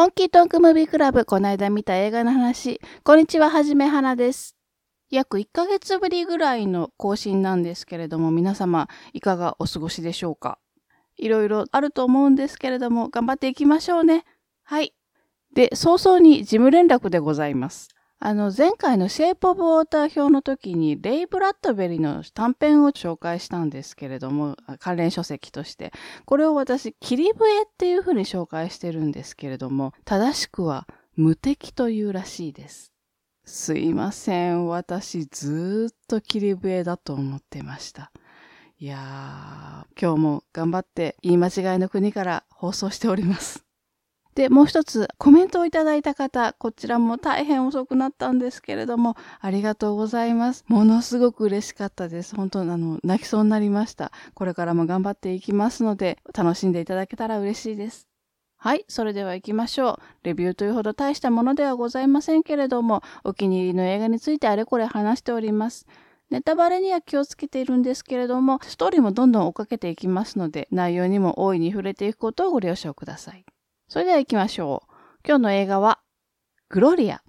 本気トークムービークラブ、こないだ見た映画の話。こんにちは、はじめはなです。約1ヶ月ぶりぐらいの更新なんですけれども、皆様、いかがお過ごしでしょうか？いろいろあると思うんですけれども、頑張っていきましょうね。はい。で、早々に事務連絡でございます。あの、前回のシェイプオブウォーター表の時に、レイ・ブラッドベリーの短編を紹介したんですけれども、関連書籍として。これを私、切り笛っていうふうに紹介してるんですけれども、正しくは無敵というらしいです。すいません。私、ずっと切り笛だと思ってました。いやー、今日も頑張って言い間違いの国から放送しております。で、もう一つコメントをいただいた方、こちらも大変遅くなったんですけれども、ありがとうございます。ものすごく嬉しかったです。本当にあの、泣きそうになりました。これからも頑張っていきますので、楽しんでいただけたら嬉しいです。はい、それでは行きましょう。レビューというほど大したものではございませんけれども、お気に入りの映画についてあれこれ話しております。ネタバレには気をつけているんですけれども、ストーリーもどんどん追っかけていきますので、内容にも大いに触れていくことをご了承ください。それでは行きましょう。今日の映画は、グロリア。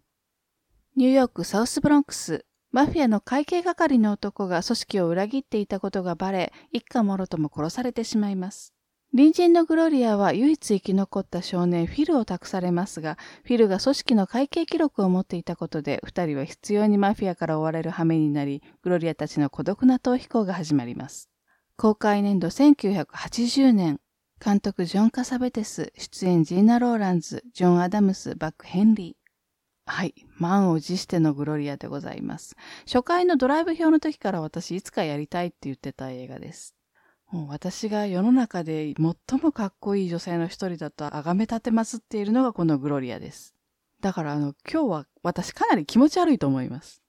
ニューヨークサウスブロンクス、マフィアの会計係の男が組織を裏切っていたことがバレ、一家もろとも殺されてしまいます。隣人のグロリアは唯一生き残った少年フィルを託されますが、フィルが組織の会計記録を持っていたことで、二人は必要にマフィアから追われる羽目になり、グロリアたちの孤独な逃避行が始まります。公開年度1980年、監督ジョン・カサベテス、出演ジーナ・ローランズ、ジョン・アダムス、バック・ヘンリー。はい。満を持してのグロリアでございます。初回のドライブ表の時から私いつかやりたいって言ってた映画です。もう私が世の中で最もかっこいい女性の一人だと崇め立てまつっているのがこのグロリアです。だからあの、今日は私かなり気持ち悪いと思います。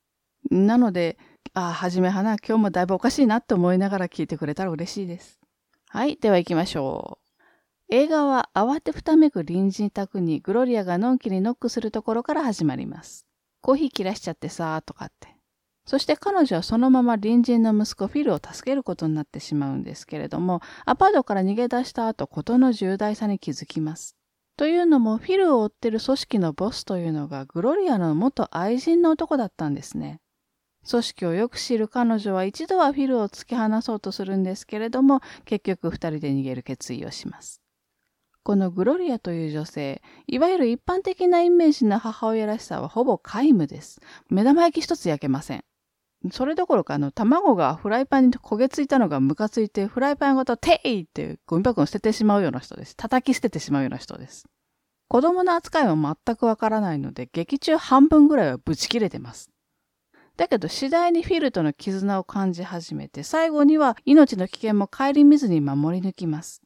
なので、ああ、はじめはな、今日もだいぶおかしいなって思いながら聞いてくれたら嬉しいです。はい。では行きましょう。映画は慌てふためく隣人宅にグロリアがのんきにノックするところから始まります。コーヒー切らしちゃってさーとかって。そして彼女はそのまま隣人の息子フィルを助けることになってしまうんですけれども、アパートから逃げ出した後、事の重大さに気づきます。というのも、フィルを追ってる組織のボスというのがグロリアの元愛人の男だったんですね。組織をよく知る彼女は一度はフィルを突き放そうとするんですけれども、結局二人で逃げる決意をします。このグロリアという女性、いわゆる一般的なイメージの母親らしさはほぼ皆無です。目玉焼き一つ焼けません。それどころか、あの、卵がフライパンに焦げついたのがムカついて、フライパンごとテイってゴミ箱に捨ててしまうような人です。叩き捨ててしまうような人です。子供の扱いは全くわからないので、劇中半分ぐらいはブチ切れてます。だけど次第にフィルとの絆を感じ始めて、最後には命の危険も顧みずに守り抜きます。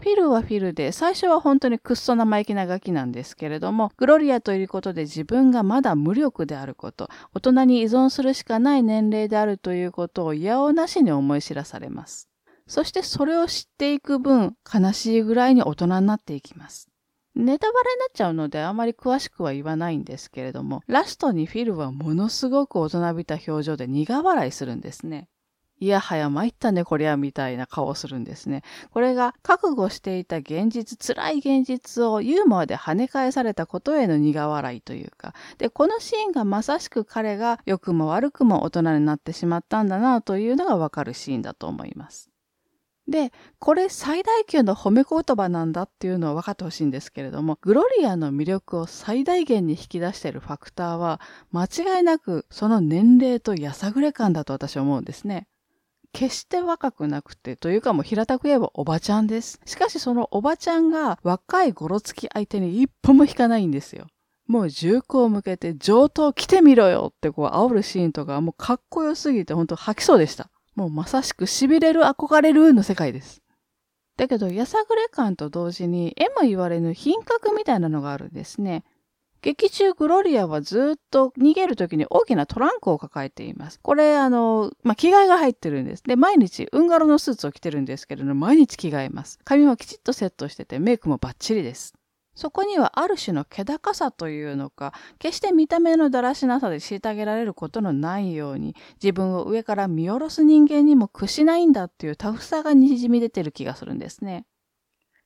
フィルはフィルで、最初は本当にくっそ生意気なガキなんですけれども、グロリアといることで自分がまだ無力であること、大人に依存するしかない年齢であるということを嫌おなしに思い知らされます。そしてそれを知っていく分、悲しいぐらいに大人になっていきます。ネタバレになっちゃうのであまり詳しくは言わないんですけれども、ラストにフィルはものすごく大人びた表情で苦笑いするんですね。いやはや参ったねこりゃみたいな顔をするんですね。これが覚悟していた現実、辛い現実をユーモアで跳ね返されたことへの苦笑いというか。で、このシーンがまさしく彼が良くも悪くも大人になってしまったんだなというのがわかるシーンだと思います。で、これ最大級の褒め言葉なんだっていうのを分かってほしいんですけれども、グロリアの魅力を最大限に引き出しているファクターは、間違いなくその年齢とやさぐれ感だと私は思うんですね。決して若くなくて、というかもう平たく言えばおばちゃんです。しかしそのおばちゃんが若いゴロつき相手に一歩も引かないんですよ。もう銃口を向けて上等来てみろよってこう煽るシーンとかもうかっこよすぎて本当吐きそうでした。もうまさしく痺れる憧れるの世界です。だけど、やさぐれ感と同時に、えも言われぬ品格みたいなのがあるんですね。劇中グロリアはずっと逃げる時に大きなトランクを抱えています。これ、あの、まあ、着替えが入ってるんです。で、毎日、ウンガロのスーツを着てるんですけれども、毎日着替えます。髪もきちっとセットしてて、メイクもバッチリです。そこにはある種の気高さというのか、決して見た目のだらしなさで虐げられることのないように、自分を上から見下ろす人間にも屈しないんだっていうタフさが滲み出てる気がするんですね。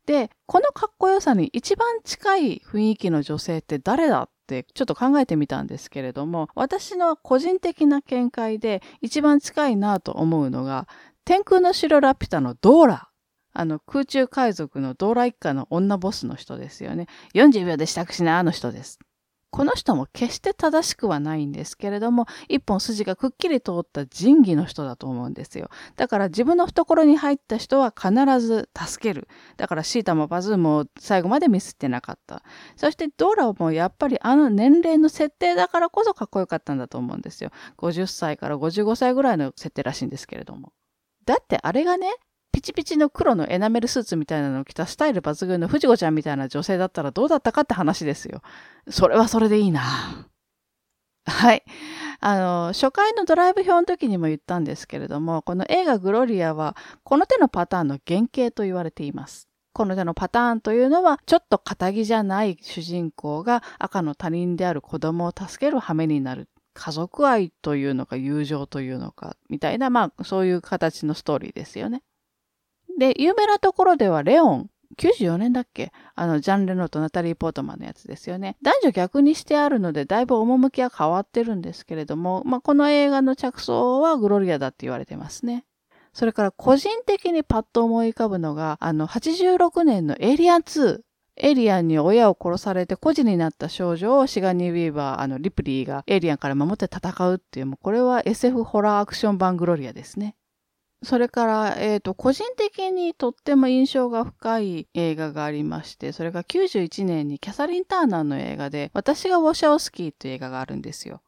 で、このかっこよさに一番近い雰囲気の女性って誰だってちょっと考えてみたんですけれども、私の個人的な見解で一番近いなと思うのが、天空の城ラピュタのドーラ。あの、空中海賊のドーラ一家の女ボスの人ですよね。40秒で支度しないあの人です。この人も決して正しくはないんですけれども、一本筋がくっきり通った仁義の人だと思うんですよ。だから自分の懐に入った人は必ず助ける。だからシータもバズーも最後までミスってなかった。そしてドーラもやっぱりあの年齢の設定だからこそかっこよかったんだと思うんですよ。50歳から55歳ぐらいの設定らしいんですけれども。だってあれがね、ピチピチの黒のエナメルスーツみたいなのを着たスタイル抜群の藤子ちゃんみたいな女性だったらどうだったかって話ですよ。それはそれでいいな。はい。あの、初回のドライブ表の時にも言ったんですけれども、この映画グロリアは、この手のパターンの原型と言われています。この手のパターンというのは、ちょっと仇じゃない主人公が赤の他人である子供を助ける羽目になる。家族愛というのか友情というのか、みたいな、まあ、そういう形のストーリーですよね。で、有名なところではレオン、94年だっけ？あの、ジャン・レノとナタリー・ポートマンのやつですよね。男女逆にしてあるので、だいぶ趣は変わってるんですけれども、まあ、この映画の着想はグロリアだって言われてますね。それから個人的にパッと思い浮かぶのが、あの、86年のエイリアン2。エイリアンに親を殺されて孤児になった少女をシガニー・ウィーバー、あの、リプリーがエイリアンから守って戦うっていう、もうこれは SF ホラーアクション版グロリアですね。それから、えっ、ー、と、個人的にとっても印象が深い映画がありまして、それが91年にキャサリン・ターナーの映画で、私がウォシャオスキーという映画があるんですよ。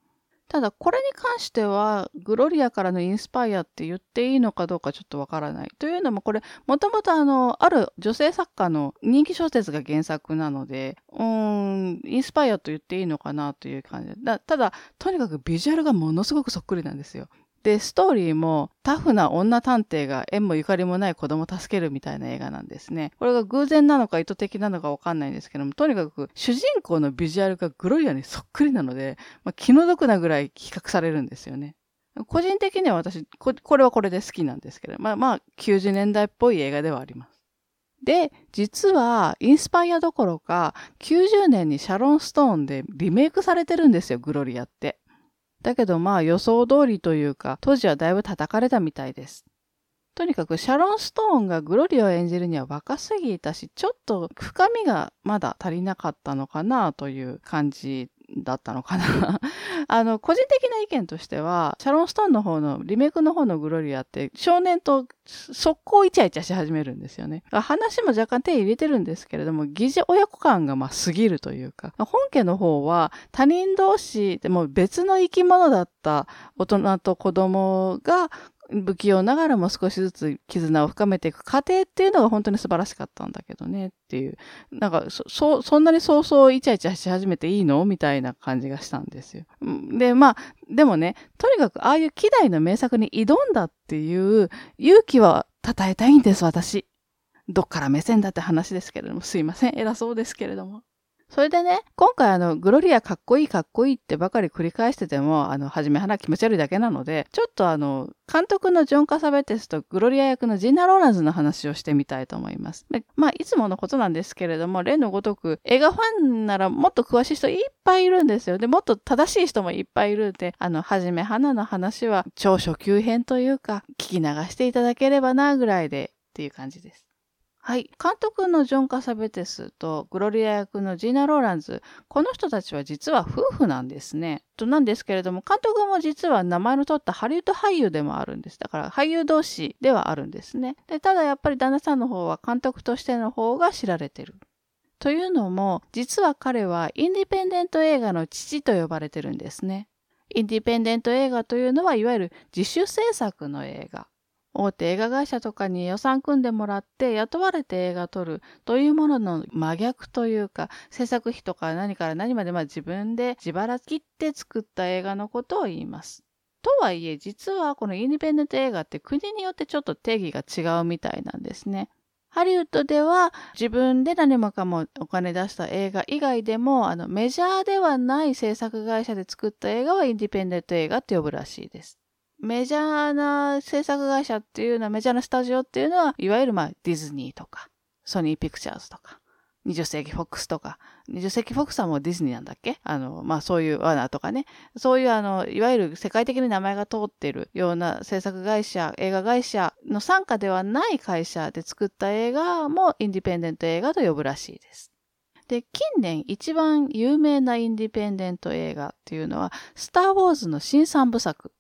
ただ、これに関しては、グロリアからのインスパイアって言っていいのかどうかちょっとわからない。というのも、これ、もともとあの、ある女性作家の人気小説が原作なので、うーん、インスパイアと言っていいのかなという感じで。ただ、とにかくビジュアルがものすごくそっくりなんですよ。で、ストーリーもタフな女探偵が縁もゆかりもない子供を助けるみたいな映画なんですね。これが偶然なのか意図的なのかわかんないんですけども、とにかく主人公のビジュアルがグロリアにそっくりなので、まあ、気の毒なぐらい比較されるんですよね。個人的には私こ、これはこれで好きなんですけど、まあまあ90年代っぽい映画ではあります。で、実はインスパイアどころか90年にシャロン・ストーンでリメイクされてるんですよ、グロリアって。だけどまあ予想通りというか、当時はだいぶ叩かれたみたいです。とにかくシャロン・ストーンがグロリを演じるには若すぎたし、ちょっと深みがまだ足りなかったのかなという感じだったのかな あの、個人的な意見としては、シャロン・ストーンの方の、リメイクの方のグロリアって、少年と速攻イチャイチャし始めるんですよね。話も若干手入れてるんですけれども、疑似親子感がまあ過ぎるというか、本家の方は他人同士でも別の生き物だった大人と子供が不器用ながらも少しずつ絆を深めていく過程っていうのが本当に素晴らしかったんだけどねっていう。なんか、そ、そんなに早々イチャイチャし始めていいのみたいな感じがしたんですよ。で、まあ、でもね、とにかくああいう希代の名作に挑んだっていう勇気は称えたいんです、私。どっから目線だって話ですけれども、すいません。偉そうですけれども。それでね、今回あの、グロリアかっこいいかっこいいってばかり繰り返してても、あの、はじめはな気持ち悪いだけなので、ちょっとあの、監督のジョン・カサベテスとグロリア役のジンナ・ローランズの話をしてみたいと思います。でまあ、いつものことなんですけれども、例のごとく、映画ファンならもっと詳しい人いっぱいいるんですよ。で、もっと正しい人もいっぱいいるんで、あの、はじめはなの話は、超初級編というか、聞き流していただければな、ぐらいで、っていう感じです。はい。監督のジョン・カサベテスとグロリア役のジーナ・ローランズ。この人たちは実は夫婦なんですね。となんですけれども、監督も実は名前の取ったハリウッド俳優でもあるんです。だから俳優同士ではあるんですね。で、ただやっぱり旦那さんの方は監督としての方が知られてる。というのも、実は彼はインディペンデント映画の父と呼ばれてるんですね。インディペンデント映画というのは、いわゆる自主制作の映画。大手映画会社とかに予算組んでもらって雇われて映画撮るというものの真逆というか制作費とか何から何までま自分で自腹切って作った映画のことを言います。とはいえ実はこのインディペンデント映画って国によってちょっと定義が違うみたいなんですね。ハリウッドでは自分で何もかもお金出した映画以外でもあのメジャーではない制作会社で作った映画はインディペンデント映画って呼ぶらしいです。メジャーな制作会社っていうのは、メジャーなスタジオっていうのは、いわゆるまあディズニーとか、ソニーピクチャーズとか、20世紀フォックスとか、20世紀フォックスはもうディズニーなんだっけ？あの、まあそういうワナとかね、そういうあの、いわゆる世界的に名前が通ってるような制作会社、映画会社の傘下ではない会社で作った映画もインディペンデント映画と呼ぶらしいです。で、近年一番有名なインディペンデント映画っていうのは、スター・ウォーズの新三部作。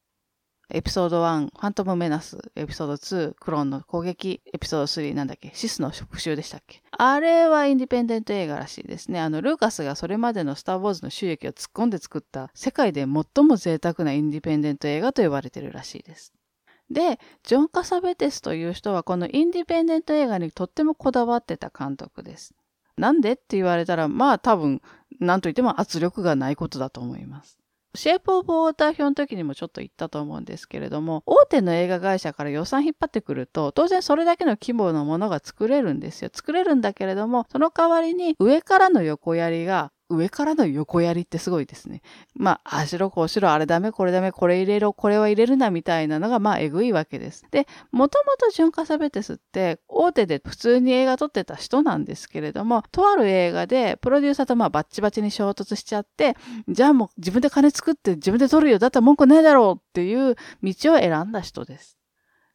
エピソード1、ファントムメナス、エピソード2、クローンの攻撃、エピソード3、なんだっけ、シスの復讐でしたっけ？あれはインディペンデント映画らしいですね。あの、ルーカスがそれまでのスター・ウォーズの収益を突っ込んで作った世界で最も贅沢なインディペンデント映画と呼ばれてるらしいです。で、ジョン・カサベテスという人はこのインディペンデント映画にとってもこだわってた監督です。なんでって言われたら、まあ多分、なんといっても圧力がないことだと思います。シェイプオブウォーター表の時にもちょっと言ったと思うんですけれども、大手の映画会社から予算引っ張ってくると、当然それだけの規模のものが作れるんですよ。作れるんだけれども、その代わりに上からの横やりが上からの横やりってすごいですね。まあ、あしろこうしろ、あれダメ、これダメ、これ入れろ、これは入れるな、みたいなのが、まあ、えぐいわけです。で、もともとジョン・カサベテスって、大手で普通に映画撮ってた人なんですけれども、とある映画で、プロデューサーとまあ、バッチバチに衝突しちゃって、じゃあもう自分で金作って自分で撮るよ、だったら文句ないだろうっていう道を選んだ人です。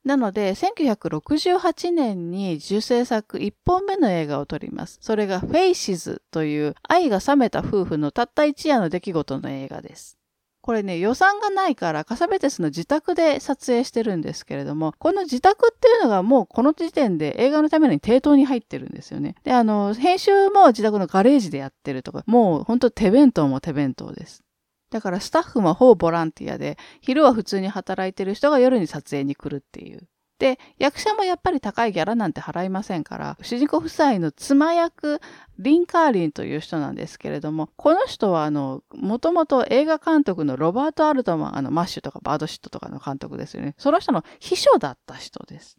なので、1968年に受制作1本目の映画を撮ります。それがフェイシズという愛が冷めた夫婦のたった一夜の出来事の映画です。これね、予算がないからカサベテスの自宅で撮影してるんですけれども、この自宅っていうのがもうこの時点で映画のために抵当に入ってるんですよね。で、あの、編集も自宅のガレージでやってるとか、もうほんと手弁当も手弁当です。だからスタッフもほぼボランティアで、昼は普通に働いてる人が夜に撮影に来るっていう。で、役者もやっぱり高いギャラなんて払いませんから、主人公夫妻の妻役、リン・カーリンという人なんですけれども、この人はあの、もともと映画監督のロバート・アルトマン、あの、マッシュとかバードシットとかの監督ですよね。その人の秘書だった人です。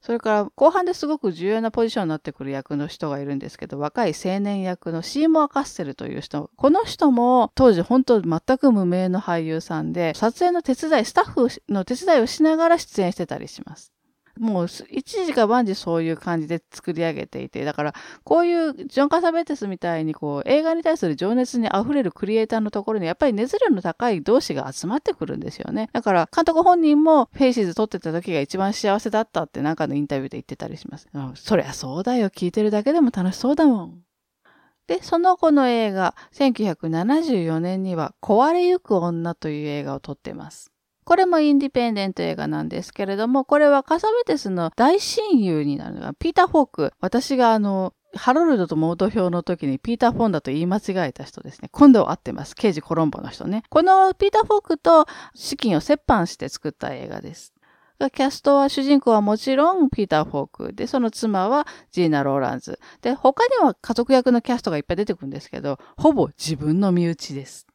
それから後半ですごく重要なポジションになってくる役の人がいるんですけど、若い青年役のシーモア・カッセルという人。この人も当時本当全く無名の俳優さんで、撮影の手伝い、スタッフの手伝いをしながら出演してたりします。もう一事が万事そういう感じで作り上げていて、だからこういうジョン・カサベテスみたいにこう映画に対する情熱に溢れるクリエイターのところにやっぱり熱量の高い同士が集まってくるんですよね。だから監督本人もフェイシーズ撮ってた時が一番幸せだったってなんかのインタビューで言ってたりします。そりゃそうだよ。聞いてるだけでも楽しそうだもん。で、その後の映画、1974年には壊れゆく女という映画を撮ってます。これもインディペンデント映画なんですけれども、これはカサベテスの大親友になるのが、ピーター・フォーク。私があの、ハロルドとモード表の時にピーター・フォンだと言い間違えた人ですね。今度は合ってます。刑事コロンボの人ね。このピーター・フォークと資金を折半して作った映画です。キャストは主人公はもちろんピーター・フォークで、その妻はジーナ・ローランズ。で、他には家族役のキャストがいっぱい出てくるんですけど、ほぼ自分の身内です。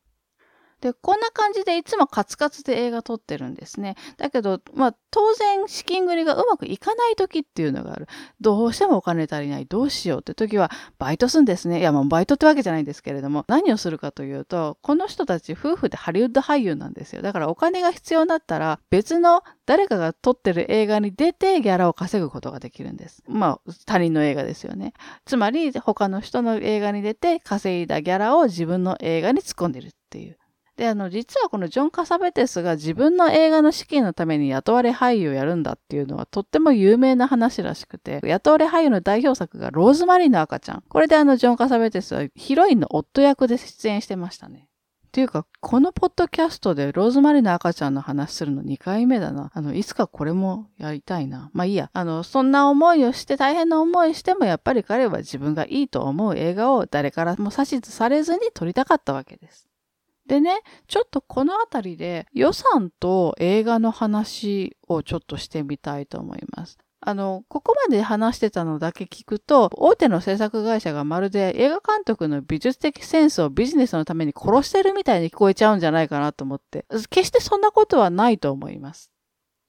で、こんな感じでいつもカツカツで映画撮ってるんですね。だけど、まあ、当然資金繰りがうまくいかない時っていうのがある。どうしてもお金足りない。どうしようって時は、バイトするんですね。いや、もうバイトってわけじゃないんですけれども、何をするかというと、この人たち夫婦でハリウッド俳優なんですよ。だからお金が必要だったら、別の誰かが撮ってる映画に出てギャラを稼ぐことができるんです。まあ、他人の映画ですよね。つまり、他の人の映画に出て稼いだギャラを自分の映画に突っ込んでるっていう。で、あの、実はこのジョン・カサベテスが自分の映画の資金のために雇われ俳優をやるんだっていうのはとっても有名な話らしくて、雇われ俳優の代表作がローズマリーの赤ちゃん。これであの、ジョン・カサベテスはヒロインの夫役で出演してましたね。っていうか、このポッドキャストでローズマリーの赤ちゃんの話するの2回目だな。あの、いつかこれもやりたいな。まあいいや。あの、そんな思いをして大変な思いしてもやっぱり彼は自分がいいと思う映画を誰からも指図されずに撮りたかったわけです。でね、ちょっとこのあたりで予算と映画の話をちょっとしてみたいと思います。あの、ここまで話してたのだけ聞くと、大手の制作会社がまるで映画監督の美術的センスをビジネスのために殺してるみたいに聞こえちゃうんじゃないかなと思って、決してそんなことはないと思います。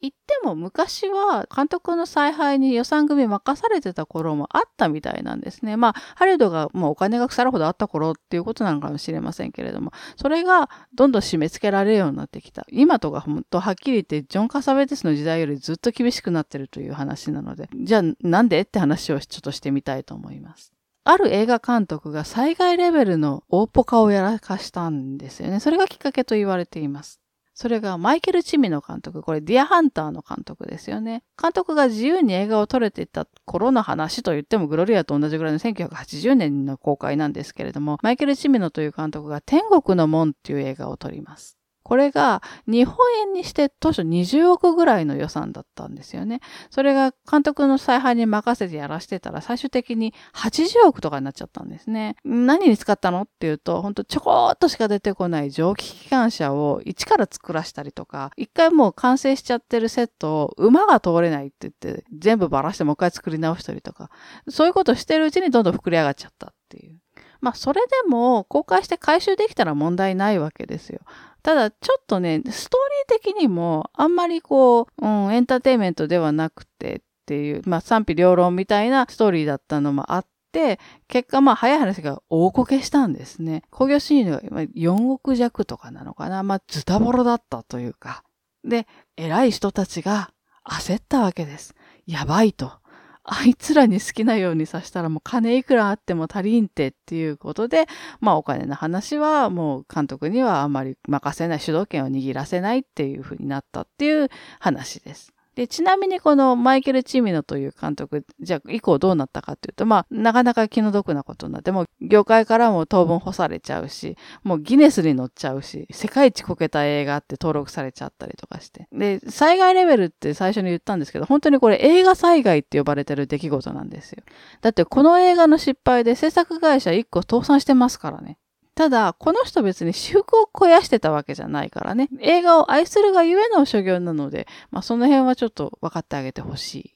言っても昔は監督の采配に予算組任されてた頃もあったみたいなんですね。まあ、ハリウッドがもうお金が腐るほどあった頃っていうことなのかもしれませんけれども、それがどんどん締め付けられるようになってきた。今とか本当はっきり言ってジョン・カサベテスの時代よりずっと厳しくなってるという話なので、じゃあなんでって話をちょっとしてみたいと思います。ある映画監督が災害レベルの大ポカをやらかしたんですよね。それがきっかけと言われています。それがマイケル・チミの監督。これ、ディア・ハンターの監督ですよね。監督が自由に映画を撮れていた頃の話と言っても、グロリアと同じぐらいの1980年の公開なんですけれども、マイケル・チミノという監督が天国の門っていう映画を撮ります。これが日本円にして当初20億ぐらいの予算だったんですよね。それが監督の采配に任せてやらしてたら最終的に80億とかになっちゃったんですね。何に使ったのっていうと、ほんとちょこっとしか出てこない蒸気機関車を一から作らしたりとか、一回もう完成しちゃってるセットを馬が通れないって言って全部ばらしてもう一回作り直したりとか、そういうことしてるうちにどんどん膨れ上がっちゃったっていう。まあそれでも公開して回収できたら問題ないわけですよ。ただ、ちょっとね、ストーリー的にも、あんまりこう、うん、エンターテインメントではなくてっていう、まあ、賛否両論みたいなストーリーだったのもあって、結果、まあ、早い話が大こけしたんですね。興行収入が4億弱とかなのかな。まあ、ズタボロだったというか。で、偉い人たちが焦ったわけです。やばいと。あいつらに好きなようにさしたらもう金いくらあっても足りんてっていうことで、まあお金の話はもう監督にはあまり任せない主導権を握らせないっていうふうになったっていう話です。で、ちなみにこのマイケル・チミノという監督、じゃあ以降どうなったかっていうと、まあ、なかなか気の毒なことになって、もう業界からも当分干されちゃうし、もうギネスに乗っちゃうし、世界一こけた映画って登録されちゃったりとかして。で、災害レベルって最初に言ったんですけど、本当にこれ映画災害って呼ばれてる出来事なんですよ。だってこの映画の失敗で制作会社1個倒産してますからね。ただ、この人別に私服を肥やしてたわけじゃないからね。映画を愛するがゆえの所業なので、まあその辺はちょっと分かってあげてほしい。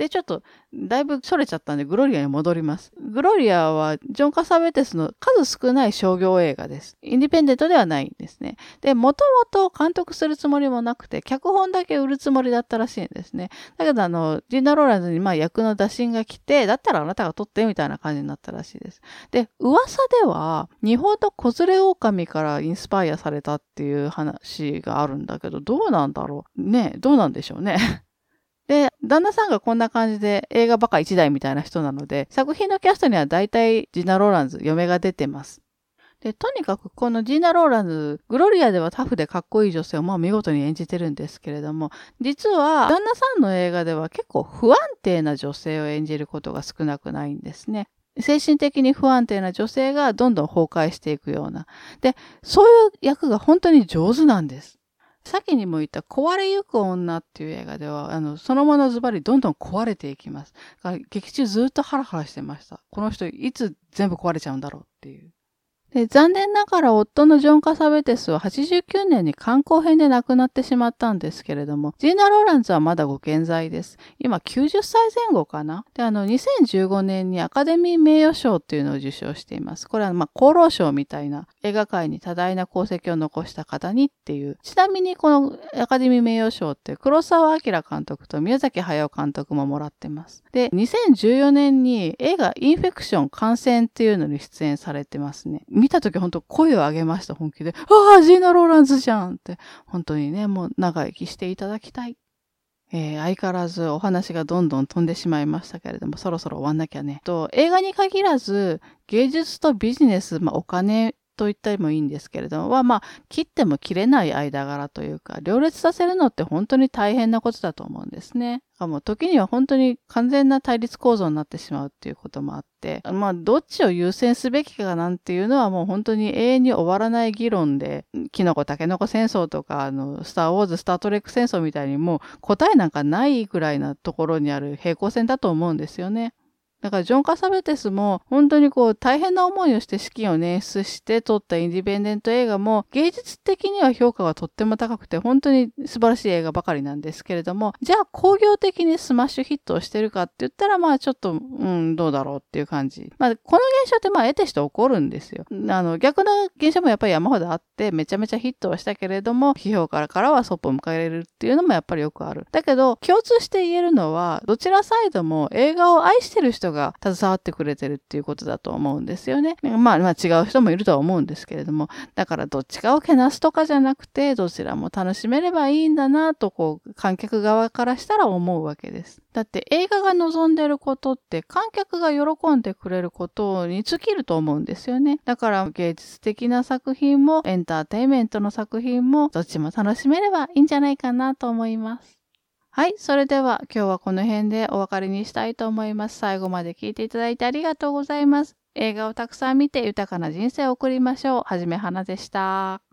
で、ちょっと、だいぶそれちゃったんで、グロリアに戻ります。グロリアは、ジョン・カサベテスの数少ない商業映画です。インディペンデントではないんですね。で、もともと監督するつもりもなくて、脚本だけ売るつもりだったらしいんですね。だけど、あの、ジンナ・ローランズに、まあ、役の打診が来て、だったらあなたが撮ってみたいな感じになったらしいです。で、噂では、日本の子連れ狼からインスパイアされたっていう話があるんだけど、どうなんだろうねどうなんでしょうね。で、旦那さんがこんな感じで映画バカ一台みたいな人なので、作品のキャストには大体ジナ・ローランズ、嫁が出てます。で、とにかくこのジーナ・ローランズ、グロリアではタフでかっこいい女性をまあ見事に演じてるんですけれども、実は旦那さんの映画では結構不安定な女性を演じることが少なくないんですね。精神的に不安定な女性がどんどん崩壊していくような。で、そういう役が本当に上手なんです。先にも言った壊れゆく女っていう映画では、あの、そのものズバリどんどん壊れていきます。劇中ずっとハラハラしてました。この人いつ全部壊れちゃうんだろうっていう。で残念ながら夫のジョン・カサベテスは89年に観光編で亡くなってしまったんですけれども、ジーナ・ローランズはまだご健在です。今90歳前後かな？で、あの、2015年にアカデミー名誉賞っていうのを受賞しています。これはまあ厚労省みたいな映画界に多大な功績を残した方にっていう。ちなみにこのアカデミー名誉賞って黒沢明監督と宮崎駿監督ももらってます。で、2014年に映画インフェクション感染っていうのに出演されてますね。見たとき本当声を上げました、本気で。ああ、ジーナ・ローランズじゃんって。本当にね、もう長生きしていただきたい。えー、相変わらずお話がどんどん飛んでしまいましたけれども、そろそろ終わんなきゃね。と、映画に限らず、芸術とビジネス、まあ、お金と言ったりもいいんですけれども、は、まあ、切っても切れない間柄というか、両立させるのって本当に大変なことだと思うんですね。もう時には本当に完全な対立構造になってしまうっていうこともあって、まあ、どっちを優先すべきかなんていうのはもう本当に永遠に終わらない議論で、キノコタケノコ戦争とか、あの、スターウォーズ、スタートレック戦争みたいにもう答えなんかないぐらいなところにある平行線だと思うんですよね。だからジョン・カサベテスも本当にこう大変な思いをして資金を捻出して撮ったインディペンデント映画も芸術的には評価がとっても高くて本当に素晴らしい映画ばかりなんですけれども、じゃあ工業的にスマッシュヒットをしてるかって言ったらまあちょっと、うん、どうだろうっていう感じ。まあこの現象ってまあ得てして起こるんですよ。あの逆な現象もやっぱり山ほどあってめちゃめちゃヒットはしたけれども、批評からからはそっぽを迎えられるっていうのもやっぱりよくある。だけど共通して言えるのはどちらサイドも映画を愛してる人が携わってくれてるっていうことだと思うんですよね。まあ、まあ違う人もいるとは思うんですけれども、だからどっちかをけなすとかじゃなくて、どちらも楽しめればいいんだなと、こう、観客側からしたら思うわけです。だって映画が望んでることって観客が喜んでくれることに尽きると思うんですよね。だから芸術的な作品もエンターテインメントの作品もどっちも楽しめればいいんじゃないかなと思います。はい。それでは今日はこの辺でお別れにしたいと思います。最後まで聞いていただいてありがとうございます。映画をたくさん見て豊かな人生を送りましょう。はじめはなでした。